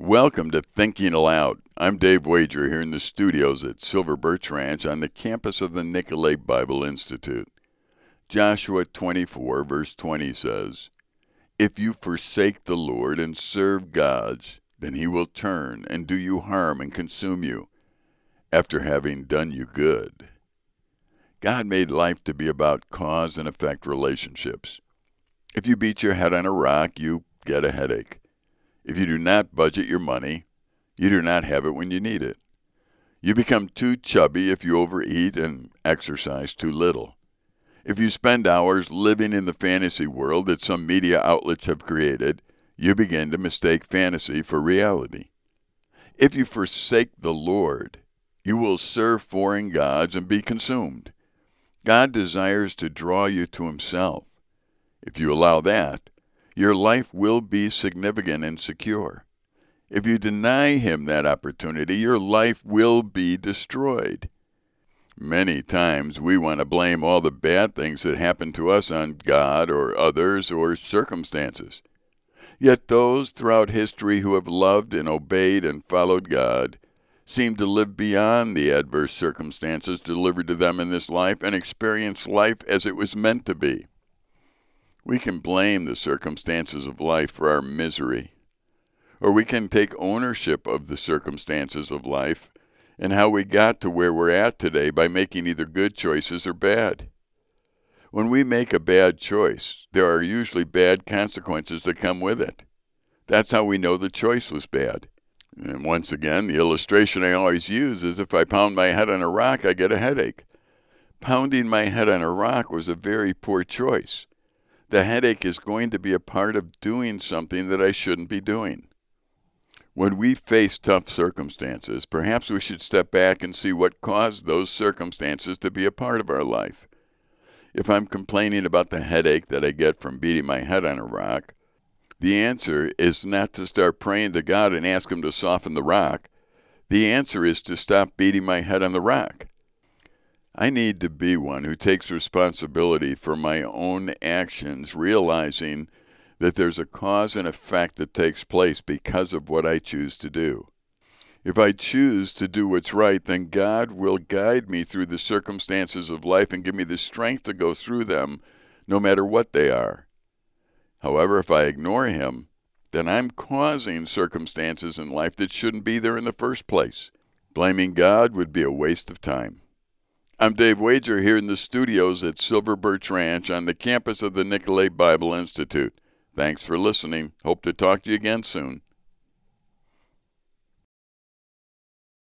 Welcome to Thinking Aloud. I'm Dave Wager here in the studios at Silver Birch Ranch on the campus of the Nicolet Bible Institute. Joshua 24, verse 20 says, If you forsake the Lord and serve gods, then he will turn and do you harm and consume you, after having done you good. God made life to be about cause and effect relationships. If you beat your head on a rock, you get a headache. If you do not budget your money, you do not have it when you need it. You become too chubby if you overeat and exercise too little. If you spend hours living in the fantasy world that some media outlets have created, you begin to mistake fantasy for reality. If you forsake the Lord, you will serve foreign gods and be consumed. God desires to draw you to Himself. If you allow that, your life will be significant and secure. If you deny Him that opportunity, your life will be destroyed. Many times we want to blame all the bad things that happen to us on God or others or circumstances. Yet those throughout history who have loved and obeyed and followed God seem to live beyond the adverse circumstances delivered to them in this life and experience life as it was meant to be. We can blame the circumstances of life for our misery, or we can take ownership of the circumstances of life and how we got to where we're at today by making either good choices or bad. When we make a bad choice, there are usually bad consequences that come with it. That's how we know the choice was bad. And once again, the illustration I always use is if I pound my head on a rock, I get a headache. Pounding my head on a rock was a very poor choice the headache is going to be a part of doing something that I shouldn't be doing. When we face tough circumstances, perhaps we should step back and see what caused those circumstances to be a part of our life. If I'm complaining about the headache that I get from beating my head on a rock, the answer is not to start praying to God and ask Him to soften the rock. The answer is to stop beating my head on the rock. I need to be one who takes responsibility for my own actions, realizing that there's a cause and effect that takes place because of what I choose to do. If I choose to do what's right, then God will guide me through the circumstances of life and give me the strength to go through them, no matter what they are. However, if I ignore Him, then I'm causing circumstances in life that shouldn't be there in the first place. Blaming God would be a waste of time. I'm Dave Wager here in the studios at Silver Birch Ranch on the campus of the Nicolet Bible Institute. Thanks for listening. Hope to talk to you again soon.